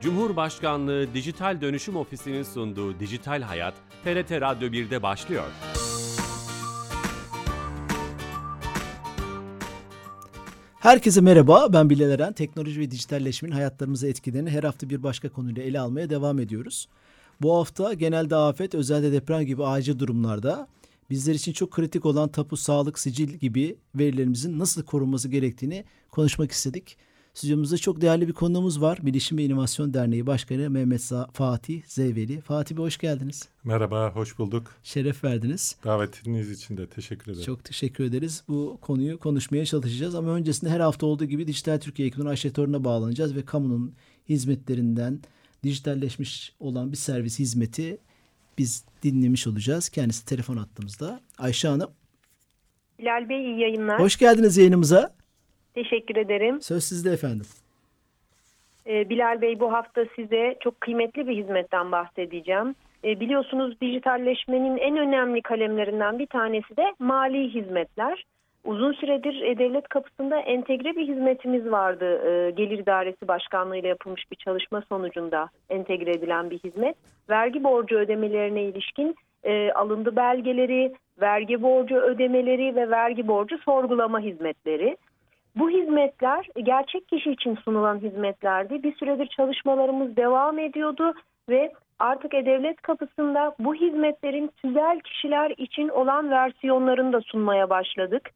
Cumhurbaşkanlığı Dijital Dönüşüm Ofisi'nin sunduğu Dijital Hayat, TRT Radyo 1'de başlıyor. Herkese merhaba, ben Bilal Eren. Teknoloji ve dijitalleşmenin hayatlarımıza etkilerini her hafta bir başka konuyla ele almaya devam ediyoruz. Bu hafta genelde afet, özelde deprem gibi acil durumlarda bizler için çok kritik olan tapu, sağlık, sicil gibi verilerimizin nasıl korunması gerektiğini konuşmak istedik. Stüdyomuzda çok değerli bir konuğumuz var. Bilişim ve İnovasyon Derneği Başkanı Mehmet Fatih Zeyveli. Fatih Bey hoş geldiniz. Merhaba, hoş bulduk. Şeref verdiniz. Davetiniz için de teşekkür ederim. Çok teşekkür ederiz. Bu konuyu konuşmaya çalışacağız ama öncesinde her hafta olduğu gibi Dijital Türkiye Ekonomi Aşetörü'ne bağlanacağız ve kamunun hizmetlerinden dijitalleşmiş olan bir servis hizmeti biz dinlemiş olacağız. Kendisi telefon attığımızda. Ayşe Hanım. Bilal Bey iyi yayınlar. Hoş geldiniz yayınımıza. Teşekkür ederim. Söz sizde efendim. Ee, Bilal Bey bu hafta size çok kıymetli bir hizmetten bahsedeceğim. Ee, biliyorsunuz dijitalleşmenin en önemli kalemlerinden bir tanesi de mali hizmetler. Uzun süredir e, devlet kapısında entegre bir hizmetimiz vardı. E, Gelir İdaresi Başkanlığı ile yapılmış bir çalışma sonucunda entegre edilen bir hizmet. Vergi borcu ödemelerine ilişkin e, alındı belgeleri, vergi borcu ödemeleri ve vergi borcu sorgulama hizmetleri. Bu hizmetler gerçek kişi için sunulan hizmetlerdi. Bir süredir çalışmalarımız devam ediyordu ve artık E-Devlet kapısında bu hizmetlerin tüzel kişiler için olan versiyonlarını da sunmaya başladık.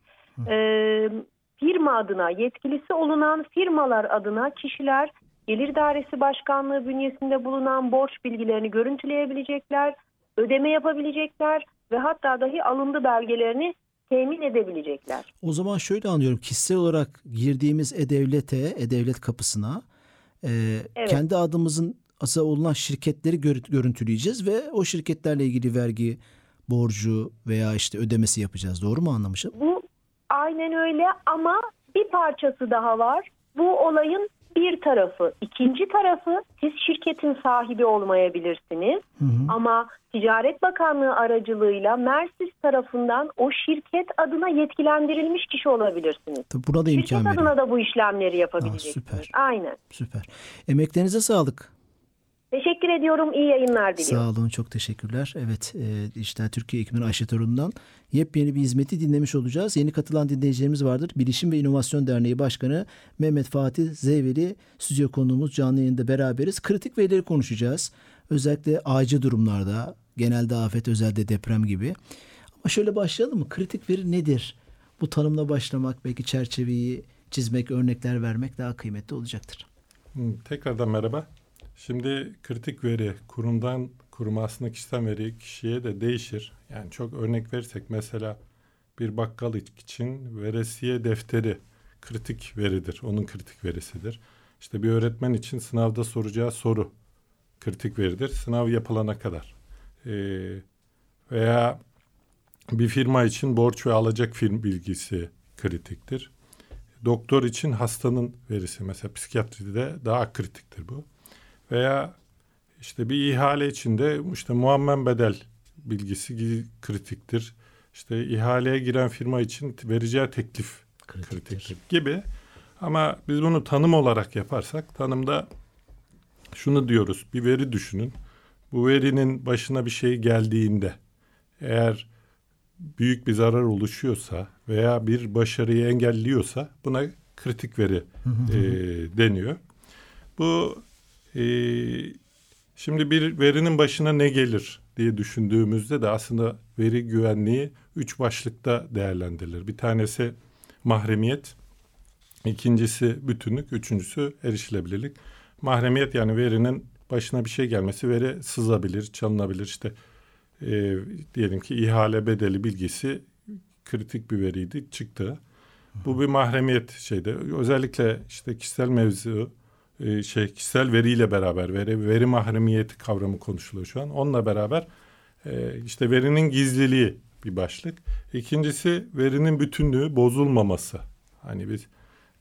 Ee, firma adına, yetkilisi olunan firmalar adına kişiler Gelir Dairesi Başkanlığı bünyesinde bulunan borç bilgilerini görüntüleyebilecekler, ödeme yapabilecekler ve hatta dahi alındı belgelerini temin edebilecekler. O zaman şöyle anlıyorum. Kişisel olarak girdiğimiz E-Devlet'e, E-Devlet kapısına e, evet. kendi adımızın asıl olunan şirketleri görüntüleyeceğiz ve o şirketlerle ilgili vergi borcu veya işte ödemesi yapacağız. Doğru mu anlamışım? Bu aynen öyle ama bir parçası daha var. Bu olayın bir tarafı. ikinci tarafı siz şirketin sahibi olmayabilirsiniz. Hı hı. Ama Ticaret Bakanlığı aracılığıyla Mersis tarafından o şirket adına yetkilendirilmiş kişi olabilirsiniz. Tabii buna da imkan Şirket veriyor. adına da bu işlemleri yapabileceksiniz. Aa, süper. Aynen. Süper. Emeklerinize sağlık. Teşekkür ediyorum. İyi yayınlar diliyorum. Sağ olun. Çok teşekkürler. Evet. E, Dijital Türkiye ekibinin Ayşe Torun'dan yepyeni bir hizmeti dinlemiş olacağız. Yeni katılan dinleyicilerimiz vardır. Bilişim ve İnovasyon Derneği Başkanı Mehmet Fatih Zeyveli stüdyo konuğumuz canlı yayında beraberiz. Kritik verileri konuşacağız. Özellikle acil durumlarda, genelde afet, özelde deprem gibi. Ama şöyle başlayalım mı? Kritik veri nedir? Bu tanımla başlamak, belki çerçeveyi çizmek, örnekler vermek daha kıymetli olacaktır. Tekrardan merhaba. Şimdi kritik veri kurumdan kuruma aslında kişisel veri kişiye de değişir. Yani çok örnek verirsek mesela bir bakkal için veresiye defteri kritik veridir. Onun kritik verisidir. İşte bir öğretmen için sınavda soracağı soru kritik veridir. Sınav yapılana kadar. Ee, veya bir firma için borç ve alacak firm bilgisi kritiktir. Doktor için hastanın verisi mesela psikiyatride daha kritiktir bu. Veya işte bir ihale içinde işte muammen bedel bilgisi kritiktir. İşte ihaleye giren firma için vereceği teklif kritiktir, kritiktir gibi. Ama biz bunu tanım olarak yaparsak tanımda şunu diyoruz. Bir veri düşünün. Bu verinin başına bir şey geldiğinde eğer büyük bir zarar oluşuyorsa veya bir başarıyı engelliyorsa buna kritik veri e, deniyor. Bu e, şimdi bir verinin başına ne gelir diye düşündüğümüzde de aslında veri güvenliği üç başlıkta değerlendirilir. Bir tanesi mahremiyet, ikincisi bütünlük, üçüncüsü erişilebilirlik. Mahremiyet yani verinin başına bir şey gelmesi veri sızabilir, çalınabilir. İşte e, diyelim ki ihale bedeli bilgisi kritik bir veriydi, çıktı. Bu bir mahremiyet şeyde. Özellikle işte kişisel mevzu, e, şey kişisel veriyle beraber veri, veri mahremiyeti kavramı konuşuluyor şu an. Onunla beraber e, işte verinin gizliliği bir başlık. İkincisi verinin bütünlüğü bozulmaması. Hani biz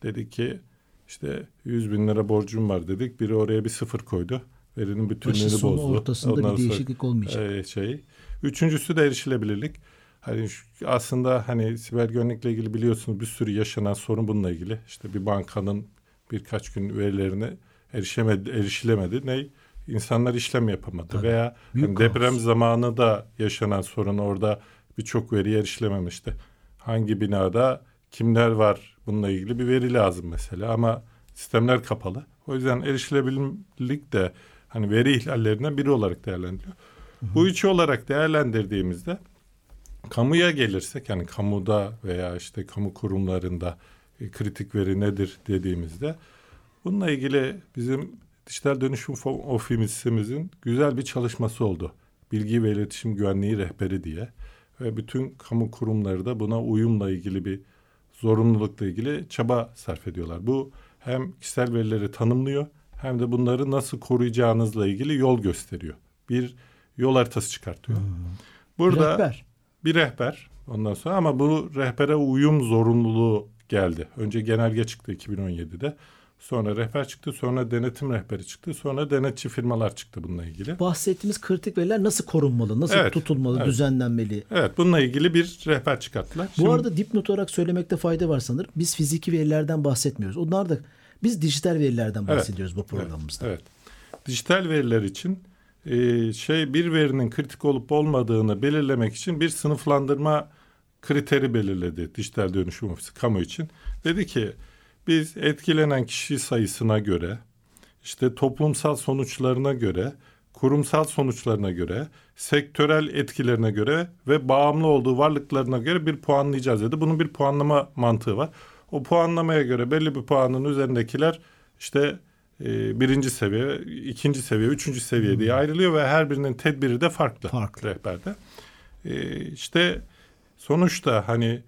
dedik ki işte 100 bin lira borcum var dedik. Biri oraya bir sıfır koydu. Verinin bütünlüğünü Başı bozdu. ortasında Ondan bir değişiklik sonra, olmayacak. E, şey. Üçüncüsü de erişilebilirlik. Hani şu, aslında hani siber güvenlikle ilgili biliyorsunuz bir sürü yaşanan sorun bununla ilgili. İşte bir bankanın birkaç gün verilerine erişemedi, erişilemedi ne insanlar işlem yapamadı Tabii. veya hani kaos. deprem zamanı da yaşanan sorun orada birçok veri erişilememişti. Hangi binada kimler var bununla ilgili bir veri lazım mesela ama sistemler kapalı. O yüzden erişilebilirlik de hani veri ihlallerinden biri olarak değerlendiriliyor. Bu üçü olarak değerlendirdiğimizde kamuya gelirsek yani kamuda veya işte kamu kurumlarında kritik veri nedir dediğimizde bununla ilgili bizim dijital dönüşüm ofisimizin güzel bir çalışması oldu. Bilgi ve iletişim güvenliği rehberi diye ve bütün kamu kurumları da buna uyumla ilgili bir zorunlulukla ilgili çaba sarf ediyorlar. Bu hem kişisel verileri tanımlıyor hem de bunları nasıl koruyacağınızla ilgili yol gösteriyor. Bir yol haritası çıkartıyor. Burada Rehber. bir rehber ondan sonra ama bu rehbere uyum zorunluluğu geldi. Önce genelge çıktı 2017'de. Sonra rehber çıktı, sonra denetim rehberi çıktı, sonra denetçi firmalar çıktı bununla ilgili. Bahsettiğimiz kritik veriler nasıl korunmalı, nasıl Evet, tutulmalı, evet. düzenlenmeli? Evet, bununla ilgili bir rehber çıkarttılar. Bu Şimdi- arada dipnot olarak söylemekte fayda var sanırım. Biz fiziki verilerden bahsetmiyoruz. Onlar da biz dijital verilerden Evet, bahsediyoruz bu programımızda. Evet. Dijital veriler için e, şey bir verinin kritik olup olmadığını belirlemek için bir sınıflandırma kriteri belirledi dijital dönüşüm ofisi kamu için. Dedi ki biz etkilenen kişi sayısına göre işte toplumsal sonuçlarına göre kurumsal sonuçlarına göre, sektörel etkilerine göre ve bağımlı olduğu varlıklarına göre bir puanlayacağız dedi. Bunun bir puanlama mantığı var. O puanlamaya göre belli bir puanın üzerindekiler işte e, birinci seviye, ikinci seviye, üçüncü seviye diye ayrılıyor ve her birinin tedbiri de farklı, Farklı. rehberde. E, işte sonuçta hani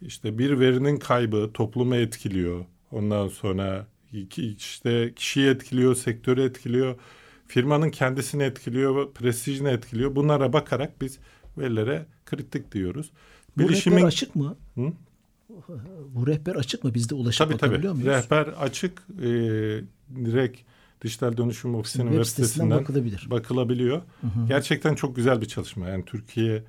işte bir verinin kaybı toplumu etkiliyor. Ondan sonra iki, işte kişiyi etkiliyor, sektörü etkiliyor, firmanın kendisini etkiliyor, prestijini etkiliyor. Bunlara bakarak biz verilere kritik diyoruz. Bu Bilişimin rehber açık mı? Hı? Bu rehber açık mı? Biz de ulaşıp tabii tabii bakabiliyor muyuz? rehber açık e, direkt dijital dönüşüm ofisinin Web web sitesinden sitesinden bakılabilir. bakılabiliyor. Gerçekten çok güzel bir çalışma. Yani Türkiye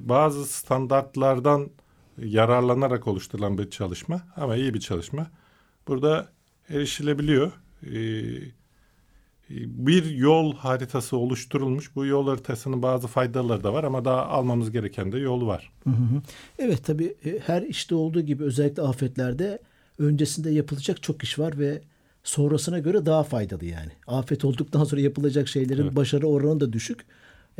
bazı standartlardan yararlanarak oluşturulan bir çalışma ama iyi bir çalışma. Burada erişilebiliyor. Bir yol haritası oluşturulmuş. Bu yol haritasının bazı faydaları da var ama daha almamız gereken de yol var. Hı hı. Evet tabii e, her işte olduğu gibi özellikle afetlerde öncesinde yapılacak çok iş var ve sonrasına göre daha faydalı yani. Afet olduktan sonra yapılacak şeylerin Evet. başarı oranı da düşük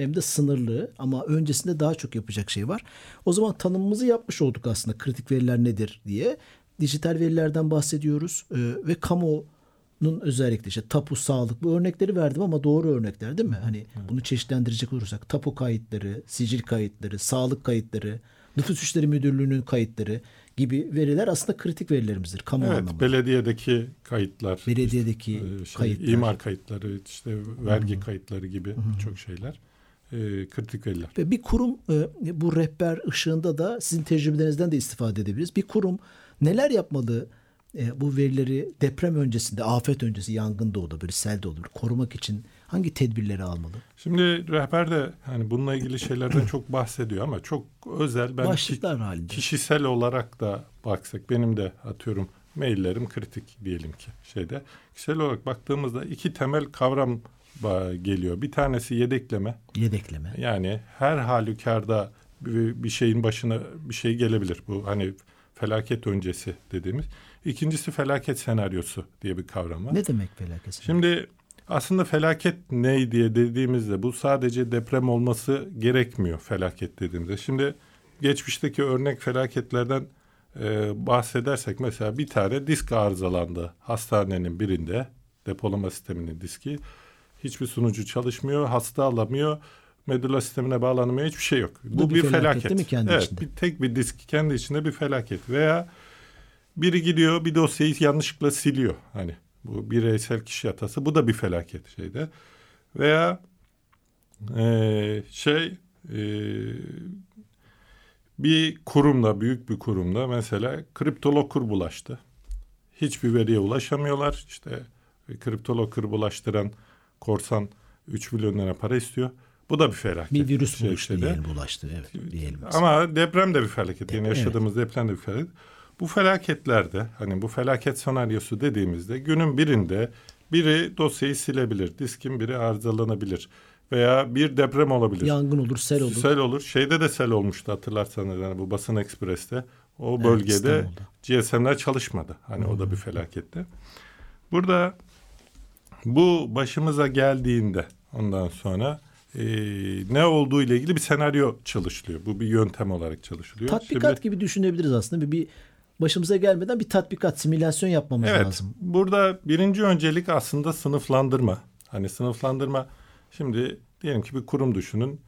hem de sınırlı ama öncesinde daha çok yapacak şey var. O zaman tanımımızı yapmış olduk aslında kritik veriler nedir diye. Dijital verilerden bahsediyoruz e, ve kamunun özellikle işte tapu, sağlık bu örnekleri verdim ama doğru örnekler değil mi? Hani bunu çeşitlendirecek olursak tapu kayıtları, sicil kayıtları, sağlık kayıtları, nüfus işleri müdürlüğünün kayıtları gibi veriler aslında kritik verilerimizdir kamu Evet, anlamında. belediyedeki kayıtlar, Belediyedeki e, şey, kayıtlar. imar kayıtları, işte vergi kayıtları gibi çok şeyler e, kritik veriler. Ve bir kurum e, bu rehber ışığında da sizin tecrübelerinizden de istifade edebiliriz. Bir kurum neler yapmalı e, bu verileri deprem öncesinde, afet öncesi, yangın da olabilir, sel de olabilir. Korumak için hangi tedbirleri almalı? Şimdi rehber de hani bununla ilgili şeylerden çok bahsediyor ama çok özel ben Başlıklar ki- halinde. kişisel olarak da baksak benim de atıyorum maillerim kritik diyelim ki şeyde. Kişisel olarak baktığımızda iki temel kavram geliyor. Bir tanesi yedekleme. Yedekleme. Yani her halükarda bir, şeyin başına bir şey gelebilir. Bu hani felaket öncesi dediğimiz. İkincisi felaket senaryosu diye bir kavram var. Ne demek felaket? Şimdi aslında felaket ne diye dediğimizde bu sadece deprem olması gerekmiyor felaket dediğimizde. Şimdi geçmişteki örnek felaketlerden e, bahsedersek mesela bir tane disk arızalandı hastanenin birinde depolama sisteminin diski. Hiçbir sunucu çalışmıyor, hasta alamıyor, medulla sistemine bağlanamıyor, hiçbir şey yok. Bu, Bu bir bir felaket felaket. değil mi kendi evet, içinde? Bir, tek bir disk kendi içinde bir felaket veya biri gidiyor bir dosyayı yanlışlıkla siliyor. Hani bu bireysel kişi hatası bu da bir felaket şeyde. Veya eee, şey eee, bir kurumda büyük bir kurumda mesela kriptolokur bulaştı. Hiçbir veriye ulaşamıyorlar. İşte kriptolokur bulaştıran korsan 3 milyon lira para istiyor. Bu da bir felaket. Bir virüs Şey buluştu işte diyelim bulaştı. Evet, diyelim. Ama deprem de bir felaket. Yani Evet. yaşadığımız deprem de bir felaket. Bu felaketlerde hani bu felaket senaryosu dediğimizde günün birinde biri dosyayı silebilir, diskin biri arızalanabilir veya bir deprem olabilir. Yangın olur, sel olur. Sel olur. Şeyde de sel olmuştu hatırlarsanız yani bu Basın Ekspres'te. O bölgede İstanbul'da. GSM'ler çalışmadı. Hani hmm. o da bir felaketti. Burada bu başımıza geldiğinde ondan sonra e, ne olduğu ile ilgili bir senaryo çalışılıyor. Bu bir yöntem olarak çalışılıyor. Tatbikat Şimdi, gibi düşünebiliriz aslında. Bir, bir başımıza gelmeden bir tatbikat, simülasyon yapmamız evet, lazım. Burada birinci öncelik aslında sınıflandırma. Hani sınıflandırma şimdi diyelim ki bir kurum düşünün.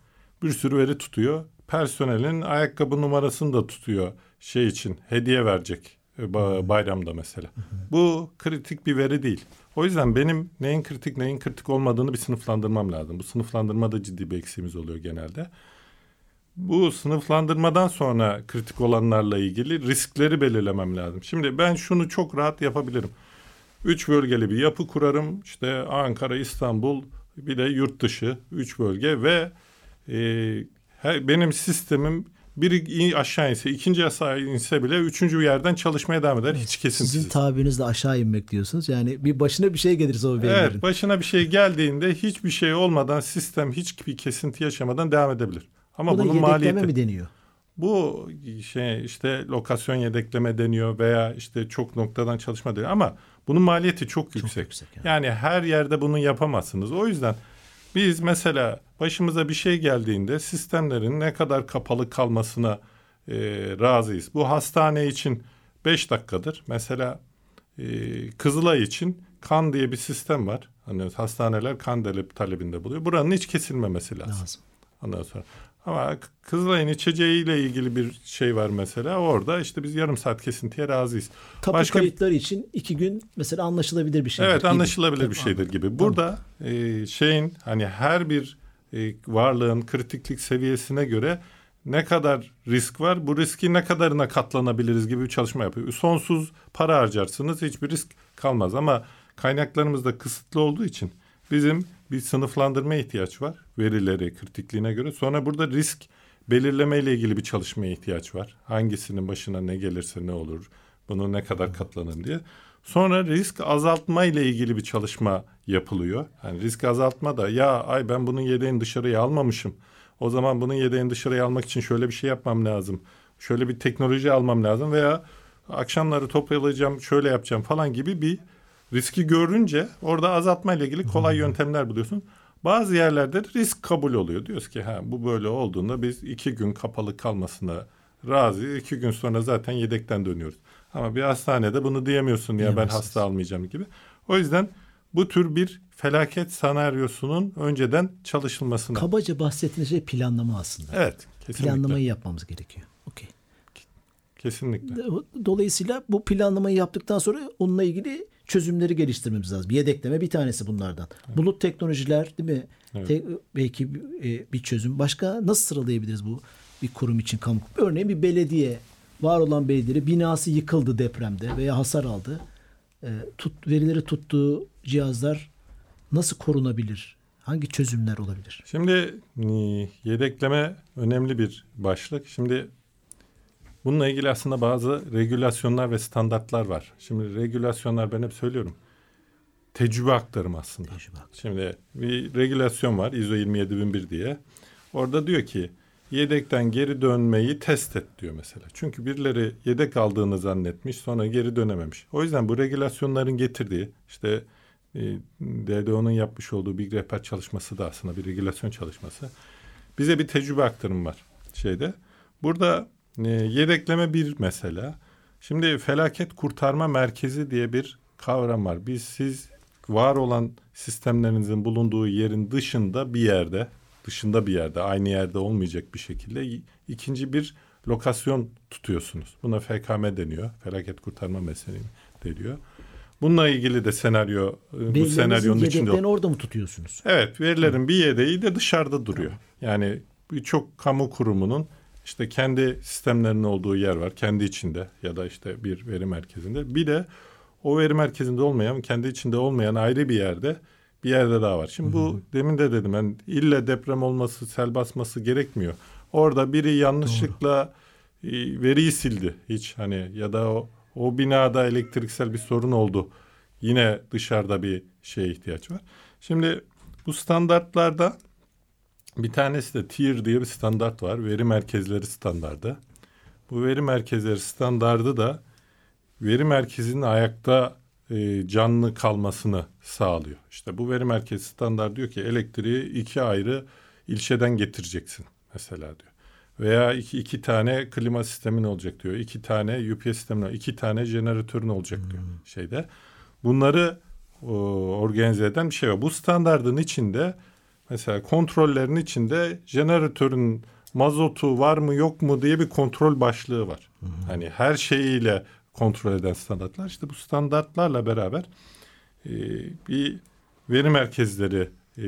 Bir sürü veri tutuyor. Personelin ayakkabı numarasını da tutuyor şey için hediye verecek e, bayramda mesela. Bu kritik bir veri değil. O yüzden benim neyin kritik neyin kritik olmadığını bir sınıflandırmam lazım. Bu sınıflandırmada ciddi bir eksiğimiz oluyor genelde. Bu sınıflandırmadan sonra kritik olanlarla ilgili riskleri belirlemem lazım. Şimdi ben şunu çok rahat yapabilirim. Üç bölgeli bir yapı kurarım. İşte Ankara, İstanbul, bir de yurt dışı üç bölge ve e, benim sistemim biri aşağı inse, ikinci aşağı inse bile üçüncü yerden çalışmaya devam eder. Hiç kesintisiz. Sizin tabirinizle aşağı inmek diyorsunuz. Yani bir başına bir şey gelirse o verilerin. Evet başına bir şey geldiğinde hiçbir şey olmadan sistem hiçbir kesinti yaşamadan devam edebilir. Ama Bu bunun maliyeti, mi deniyor? Bu şey işte lokasyon yedekleme deniyor veya işte çok noktadan çalışma deniyor ama bunun maliyeti çok, çok yüksek. yüksek yani. yani her yerde bunu yapamazsınız. O yüzden biz mesela başımıza bir şey geldiğinde sistemlerin ne kadar kapalı kalmasına e, razıyız. Bu hastane için 5 dakikadır. Mesela e, Kızılay için kan diye bir sistem var. Hani hastaneler kan talebinde buluyor. Buranın hiç kesilmemesi lazım. lazım. Ondan sonra ama Kızılay'ın içeceğiyle ilgili bir şey var mesela. Orada işte biz yarım saat kesintiye razıyız. Tapu Başka... kayıtları için iki gün mesela anlaşılabilir bir şey. Evet anlaşılabilir bir şeydir gibi. Burada tamam. e, şeyin hani her bir e, varlığın kritiklik seviyesine göre ne kadar risk var, bu riski ne kadarına katlanabiliriz gibi bir çalışma yapıyor. Sonsuz para harcarsınız hiçbir risk kalmaz ama kaynaklarımız da kısıtlı olduğu için bizim bir sınıflandırma ihtiyaç var verileri kritikliğine göre. Sonra burada risk belirleme ile ilgili bir çalışmaya ihtiyaç var. Hangisinin başına ne gelirse ne olur, bunu ne kadar katlanın diye. Sonra risk azaltma ile ilgili bir çalışma yapılıyor. Yani risk azaltma da ya ay ben bunun yedeğini dışarıya almamışım. O zaman bunun yedeğini dışarıya almak için şöyle bir şey yapmam lazım. Şöyle bir teknoloji almam lazım veya akşamları toparlayacağım, şöyle yapacağım falan gibi bir riski görünce orada azaltma ile ilgili kolay yöntemler buluyorsun. Bazı yerlerde risk kabul oluyor. Diyoruz ki ha bu böyle olduğunda biz iki gün kapalı kalmasına razı. iki gün sonra zaten yedekten dönüyoruz. Ama bir hastanede bunu diyemiyorsun ya ben hasta almayacağım gibi. O yüzden bu tür bir felaket senaryosunun önceden çalışılmasına. Kabaca bahsettiğiniz şey planlama aslında. Evet. Kesinlikle. Planlamayı yapmamız gerekiyor. Okey. Kesinlikle. Dolayısıyla bu planlamayı yaptıktan sonra onunla ilgili çözümleri geliştirmemiz lazım. Yedekleme bir tanesi bunlardan. Evet. Bulut teknolojiler değil mi? Evet. Te, belki e, bir çözüm. Başka nasıl sıralayabiliriz bu bir kurum için kamu? Örneğin bir belediye var olan belediye binası yıkıldı depremde veya hasar aldı. E, tut, verileri tuttuğu cihazlar nasıl korunabilir? Hangi çözümler olabilir? Şimdi e, yedekleme önemli bir başlık. Şimdi Bununla ilgili aslında bazı regülasyonlar ve standartlar var. Şimdi regülasyonlar ben hep söylüyorum. Tecrübe aktarım aslında. Tecrübe aktarım. Şimdi bir regülasyon var ISO 27001 diye. Orada diyor ki yedekten geri dönmeyi test et diyor mesela. Çünkü birileri yedek aldığını zannetmiş sonra geri dönememiş. O yüzden bu regülasyonların getirdiği işte e, DDO'nun yapmış olduğu bir rehber çalışması da aslında bir regülasyon çalışması. Bize bir tecrübe aktarım var şeyde. Burada e, yedekleme bir mesela. Şimdi felaket kurtarma merkezi diye bir kavram var. Biz siz var olan sistemlerinizin bulunduğu yerin dışında bir yerde, dışında bir yerde, aynı yerde olmayacak bir şekilde ikinci bir lokasyon tutuyorsunuz. Buna FKM deniyor. Felaket kurtarma meselesi deniyor. Bununla ilgili de senaryo e, bu senaryonun içinde. orada mı tutuyorsunuz? Evet, verilerin bir yedeği de dışarıda duruyor. Yani birçok kamu kurumunun işte kendi sistemlerinin olduğu yer var. Kendi içinde ya da işte bir veri merkezinde. Bir de o veri merkezinde olmayan, kendi içinde olmayan ayrı bir yerde bir yerde daha var. Şimdi Hı-hı. bu demin de dedim ben ille deprem olması, sel basması gerekmiyor. Orada biri yanlışlıkla Doğru. veriyi sildi hiç hani ya da o, o binada elektriksel bir sorun oldu. yine dışarıda bir şeye ihtiyaç var. Şimdi bu standartlarda bir tanesi de TIR diye bir standart var. Veri merkezleri standardı. Bu veri merkezleri standardı da veri merkezinin ayakta e, canlı kalmasını sağlıyor. İşte bu veri merkezi standart diyor ki elektriği iki ayrı ilçeden getireceksin mesela diyor. Veya iki, iki tane klima sistemin olacak diyor. İki tane UPS sistemin iki tane jeneratörün olacak diyor şeyde. Bunları o, organize eden bir şey var. Bu standardın içinde mesela kontrollerin içinde jeneratörün mazotu var mı yok mu diye bir kontrol başlığı var. Hı hı. Hani her şeyiyle kontrol eden standartlar. İşte bu standartlarla beraber e, bir veri merkezleri e,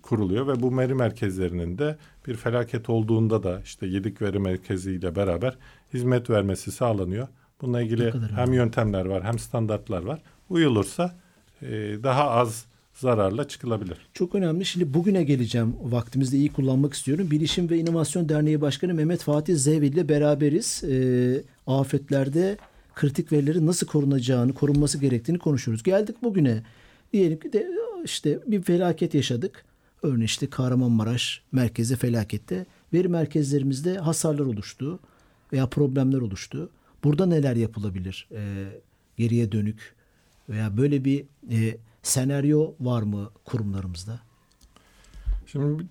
kuruluyor ve bu veri merkezlerinin de bir felaket olduğunda da işte yedik veri merkeziyle beraber hizmet vermesi sağlanıyor. Bununla ilgili hem yöntemler var hem standartlar var. Uyulursa e, daha az zararla çıkılabilir. Çok önemli. Şimdi bugüne geleceğim. Vaktimizde iyi kullanmak istiyorum. Bilişim ve İnovasyon Derneği Başkanı Mehmet Fatih Zevil ile beraberiz. E, afetlerde kritik verilerin nasıl korunacağını, korunması gerektiğini konuşuyoruz. Geldik bugüne. Diyelim ki de işte bir felaket yaşadık. Örneğin işte Kahramanmaraş merkezi felakette veri merkezlerimizde hasarlar oluştu veya problemler oluştu. Burada neler yapılabilir e, geriye dönük veya böyle bir e, senaryo var mı kurumlarımızda? Şimdi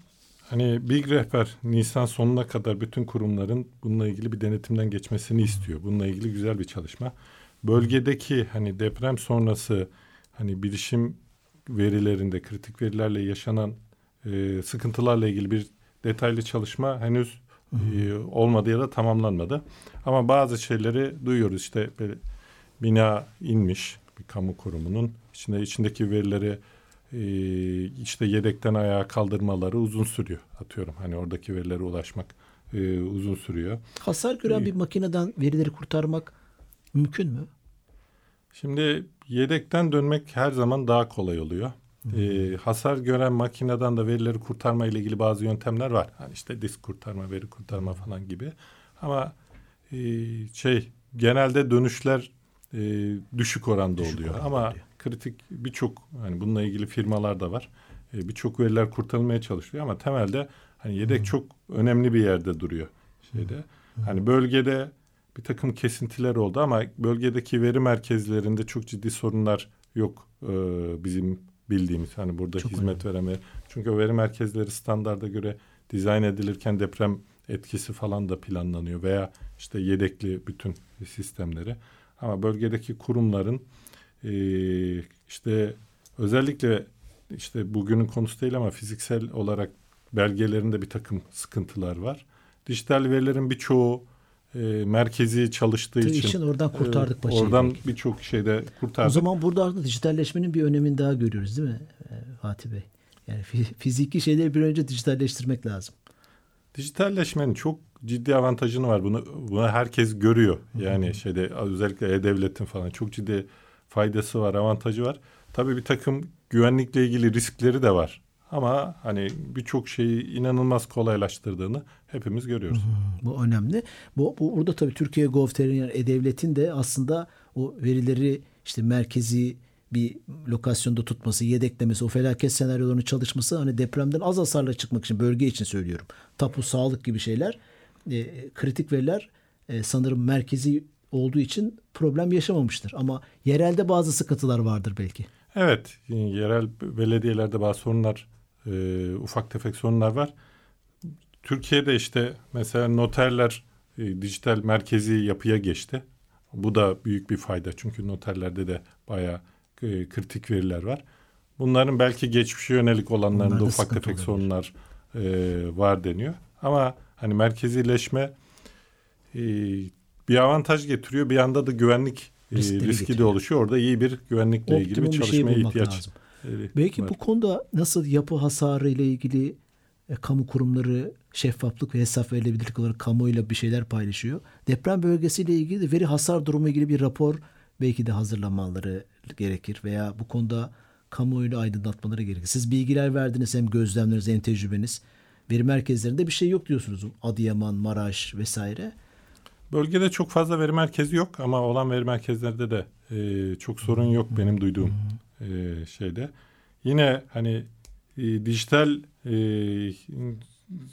hani Big Rehber Nisan sonuna kadar bütün kurumların bununla ilgili bir denetimden geçmesini istiyor. Bununla ilgili güzel bir çalışma. Bölgedeki hani deprem sonrası hani bilişim verilerinde kritik verilerle yaşanan e, sıkıntılarla ilgili bir detaylı çalışma henüz e, olmadı ya da tamamlanmadı. Ama bazı şeyleri duyuyoruz işte bina inmiş bir kamu kurumunun içinde içindeki verileri e, işte yedekten ayağa kaldırmaları uzun sürüyor atıyorum. Hani oradaki verilere ulaşmak e, uzun sürüyor. Hasar gören e, bir makineden verileri kurtarmak mümkün mü? Şimdi yedekten dönmek her zaman daha kolay oluyor. E, hasar gören makineden de verileri kurtarma ile ilgili bazı yöntemler var. Hani işte disk kurtarma, veri kurtarma falan gibi. Ama e, şey genelde dönüşler e, düşük oranda düşük oluyor. Oranda Ama oluyor. kritik birçok hani bununla ilgili firmalar da var. E, birçok veriler kurtarılmaya çalışıyor ama temelde hani yedek hmm. çok önemli bir yerde duruyor şeyde. Hmm. Hani bölgede bir takım kesintiler oldu ama bölgedeki veri merkezlerinde çok ciddi sorunlar yok e, bizim bildiğimiz. Hani burada çok hizmet veremeye. Çünkü o veri merkezleri standarda göre dizayn edilirken deprem etkisi falan da planlanıyor veya işte yedekli bütün sistemleri. Ama bölgedeki kurumların e, işte özellikle işte bugünün konusu değil ama fiziksel olarak belgelerinde bir takım sıkıntılar var. Dijital verilerin birçoğu e, merkezi çalıştığı için, için oradan kurtardık paçayı. Oradan birçok şeyde kurtardık. O zaman burada dijitalleşmenin bir önemini daha görüyoruz değil mi e, Fatih Bey? Yani fiziki şeyleri bir önce dijitalleştirmek lazım. Dijitalleşmenin çok ciddi avantajını var. Bunu, bunu herkes görüyor. Yani Hı-hı. şeyde özellikle e-devletin falan çok ciddi faydası var, avantajı var. Tabii bir takım güvenlikle ilgili riskleri de var. Ama hani birçok şeyi inanılmaz kolaylaştırdığını hepimiz görüyoruz. Hmm, bu önemli. Bu, bu burada tabii Türkiye Gov.tr'in yani E-Devlet'in de aslında o verileri işte merkezi bir lokasyonda tutması, yedeklemesi, o felaket senaryolarını çalışması hani depremden az hasarla çıkmak için bölge için söylüyorum. Tapu, sağlık gibi şeyler e, kritik veriler e, sanırım merkezi olduğu için problem yaşamamıştır. Ama yerelde bazı sıkıntılar vardır belki. Evet, yerel belediyelerde bazı sorunlar, e, ufak tefek sorunlar var. Türkiye'de işte mesela noterler e, dijital merkezi yapıya geçti. Bu da büyük bir fayda çünkü noterlerde de bayağı e, kritik veriler var. Bunların belki geçmişe yönelik olanlarında ufak tefek olabilir. sorunlar e, var deniyor. Ama hani merkezileşme e, bir avantaj getiriyor. Bir yanda da güvenlik e, riski getiriyor. de oluşuyor. Orada iyi bir güvenlikle Optimum ilgili bir çalışmaya şey ihtiyaç. Lazım. E, Belki var. bu konuda nasıl yapı hasarı ile ilgili e, kamu kurumları şeffaflık ve hesap verilebilirlik olarak kamuyla bir şeyler paylaşıyor. Deprem bölgesiyle ilgili de veri hasar durumu ilgili bir rapor belki de hazırlamaları gerekir veya bu konuda kamuoyunu aydınlatmaları gerekir. Siz bilgiler verdiniz hem gözlemleriniz hem tecrübeniz. Veri merkezlerinde bir şey yok diyorsunuz. Adıyaman, Maraş vesaire. Bölgede çok fazla veri merkezi yok ama olan veri merkezlerde de e, çok sorun yok benim duyduğum e, şeyde. Yine hani e, dijital e,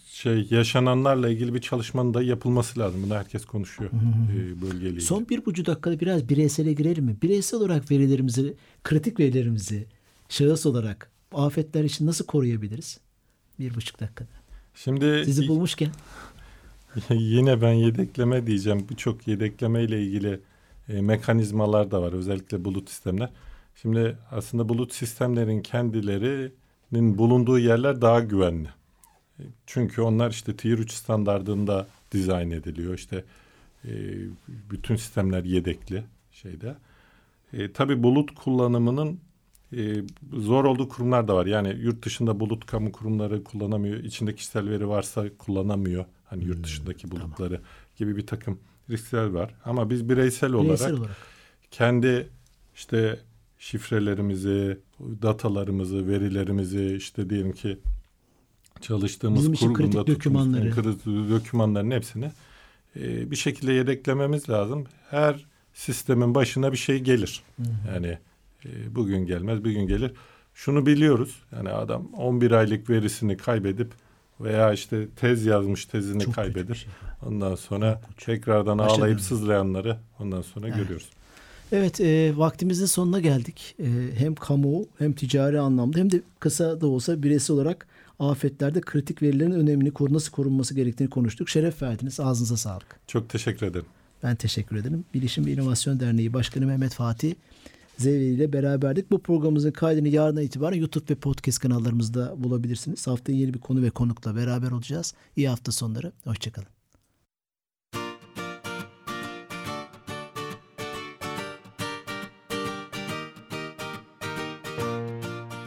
şey yaşananlarla ilgili bir çalışmanın da yapılması lazım. Bunu herkes konuşuyor e, bölgeyle. Son bir buçuk dakikada biraz bireysele girelim mi? Bireysel olarak verilerimizi, kritik verilerimizi şahıs olarak afetler için nasıl koruyabiliriz? Bir buçuk dakikada. Şimdi Sizi bulmuşken. yine ben yedekleme diyeceğim. Birçok yedekleme ile ilgili e, mekanizmalar da var. Özellikle bulut sistemler. Şimdi aslında bulut sistemlerin kendilerinin bulunduğu yerler daha güvenli. Çünkü onlar işte Tier 3 standartında dizayn ediliyor. İşte e, bütün sistemler yedekli şeyde. E, tabii bulut kullanımının e, zor olduğu kurumlar da var. Yani yurt dışında bulut kamu kurumları kullanamıyor. İçinde kişisel veri varsa kullanamıyor. Hani yurt dışındaki bulutları gibi bir takım riskler var. Ama biz bireysel, Bireysel olarak, olarak. kendi işte şifrelerimizi, datalarımızı, verilerimizi işte diyelim ki çalıştığımız Bizim için kurumda kritik tuttuğumuz dokümanları. kritik dokümanların hepsini e, bir şekilde yedeklememiz lazım. Her sistemin başına bir şey gelir. Yani e, bugün gelmez, bir gün gelir. Şunu biliyoruz. Yani adam 11 aylık verisini kaybedip veya işte tez yazmış tezini Çok kaybedip şey. ondan sonra tekrardan ağlayıp sızlayanları ondan sonra görüyoruz. Evet e, vaktimizin sonuna geldik. E, hem kamu hem ticari anlamda hem de kısa da olsa bireysel olarak afetlerde kritik verilerin önemini nasıl korunması gerektiğini konuştuk. Şeref verdiniz. Ağzınıza sağlık. Çok teşekkür ederim. Ben teşekkür ederim. Bilişim ve İnovasyon Derneği Başkanı Mehmet Fatih Zeveli ile beraberdik. Bu programımızın kaydını yarından itibaren YouTube ve podcast kanallarımızda bulabilirsiniz. Haftaya yeni bir konu ve konukla beraber olacağız. İyi hafta sonları. Hoşçakalın.